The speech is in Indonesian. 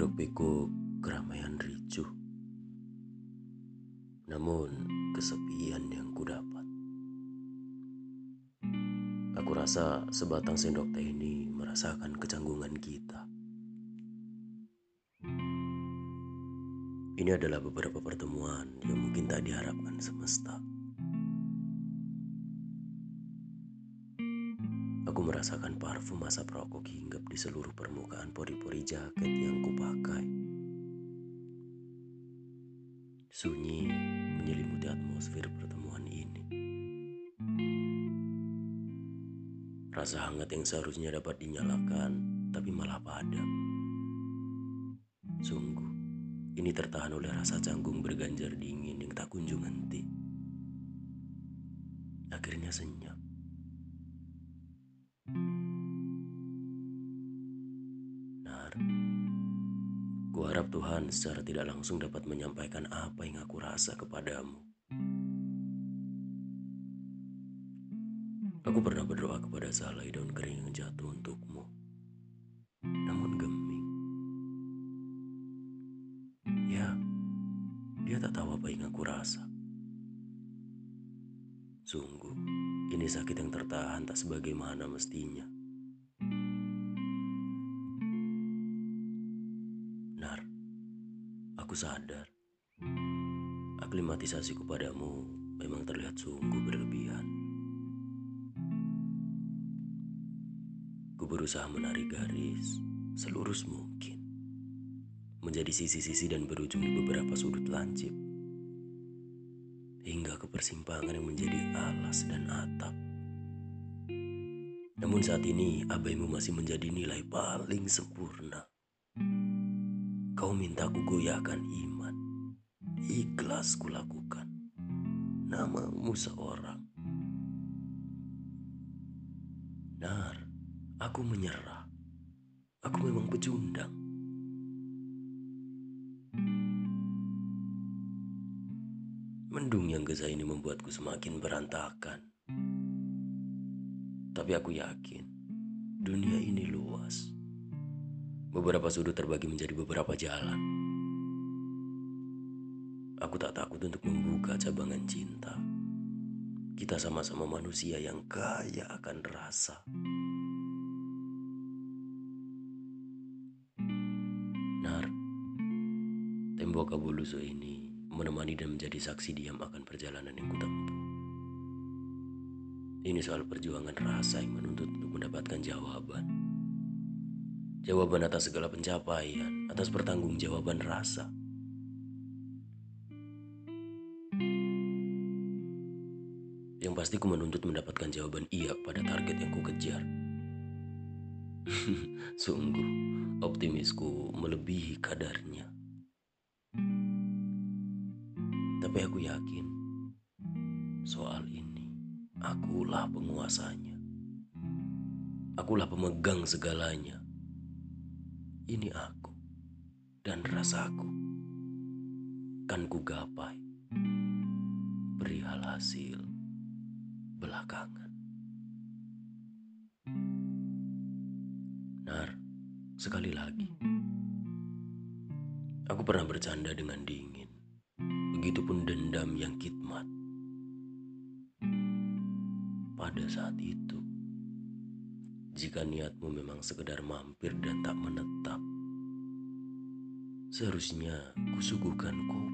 Hiruk pikuk keramaian ricuh. Namun kesepian yang kudapat. Aku rasa sebatang sendok teh ini merasakan kecanggungan kita. Ini adalah beberapa pertemuan yang mungkin tak diharapkan semesta. Merasakan parfum asap rokok hinggap di seluruh permukaan pori-pori jaket yang kupakai. Sunyi menyelimuti atmosfer pertemuan ini. Rasa hangat yang seharusnya dapat dinyalakan, tapi malah padam. Sungguh, ini tertahan oleh rasa canggung berganjar dingin yang tak kunjung henti. Akhirnya senyap. Kuharap Tuhan secara tidak langsung dapat menyampaikan apa yang aku rasa kepadamu. Aku pernah berdoa kepada salai daun kering yang jatuh untukmu. Namun geming. Ya, dia tak tahu apa yang aku rasa. Sungguh, ini sakit yang tertahan tak sebagaimana mestinya. Aku sadar. Aklimatisasiku padamu memang terlihat sungguh berlebihan. Ku berusaha menarik garis selurus mungkin. Menjadi sisi-sisi dan berujung di beberapa sudut lancip. Hingga ke persimpangan yang menjadi alas dan atap. Namun saat ini abaimu masih menjadi nilai paling sempurna. Kau minta ku goyahkan iman. Ikhlas kulakukan. Namamu seorang. Nar, aku menyerah. Aku memang pecundang. Mendung yang geza ini membuatku semakin berantakan. Tapi aku yakin dunia ini luas. Beberapa sudut terbagi menjadi beberapa jalan. Aku tak takut untuk membuka cabangan cinta. Kita sama-sama manusia yang kaya akan rasa. Nar, tembok Kabuluso ini menemani dan menjadi saksi diam akan perjalanan yang kutempuh. Ini soal perjuangan rasa yang menuntut untuk mendapatkan jawaban. Jawaban atas segala pencapaian, atas pertanggungjawaban rasa. Yang pasti ku menuntut mendapatkan jawaban iya pada target yang ku kejar. Sungguh, optimisku melebihi kadarnya. Tapi aku yakin soal ini akulah penguasanya. Akulah pemegang segalanya. Ini aku dan rasaku. Kan ku gapai perihal hasil belakangan. Nar, sekali lagi. Aku pernah bercanda dengan dingin. Begitupun dendam yang kitmat. Pada saat itu, jika niatmu memang sekedar mampir dan tak menetap, seharusnya kusuguhkan kopi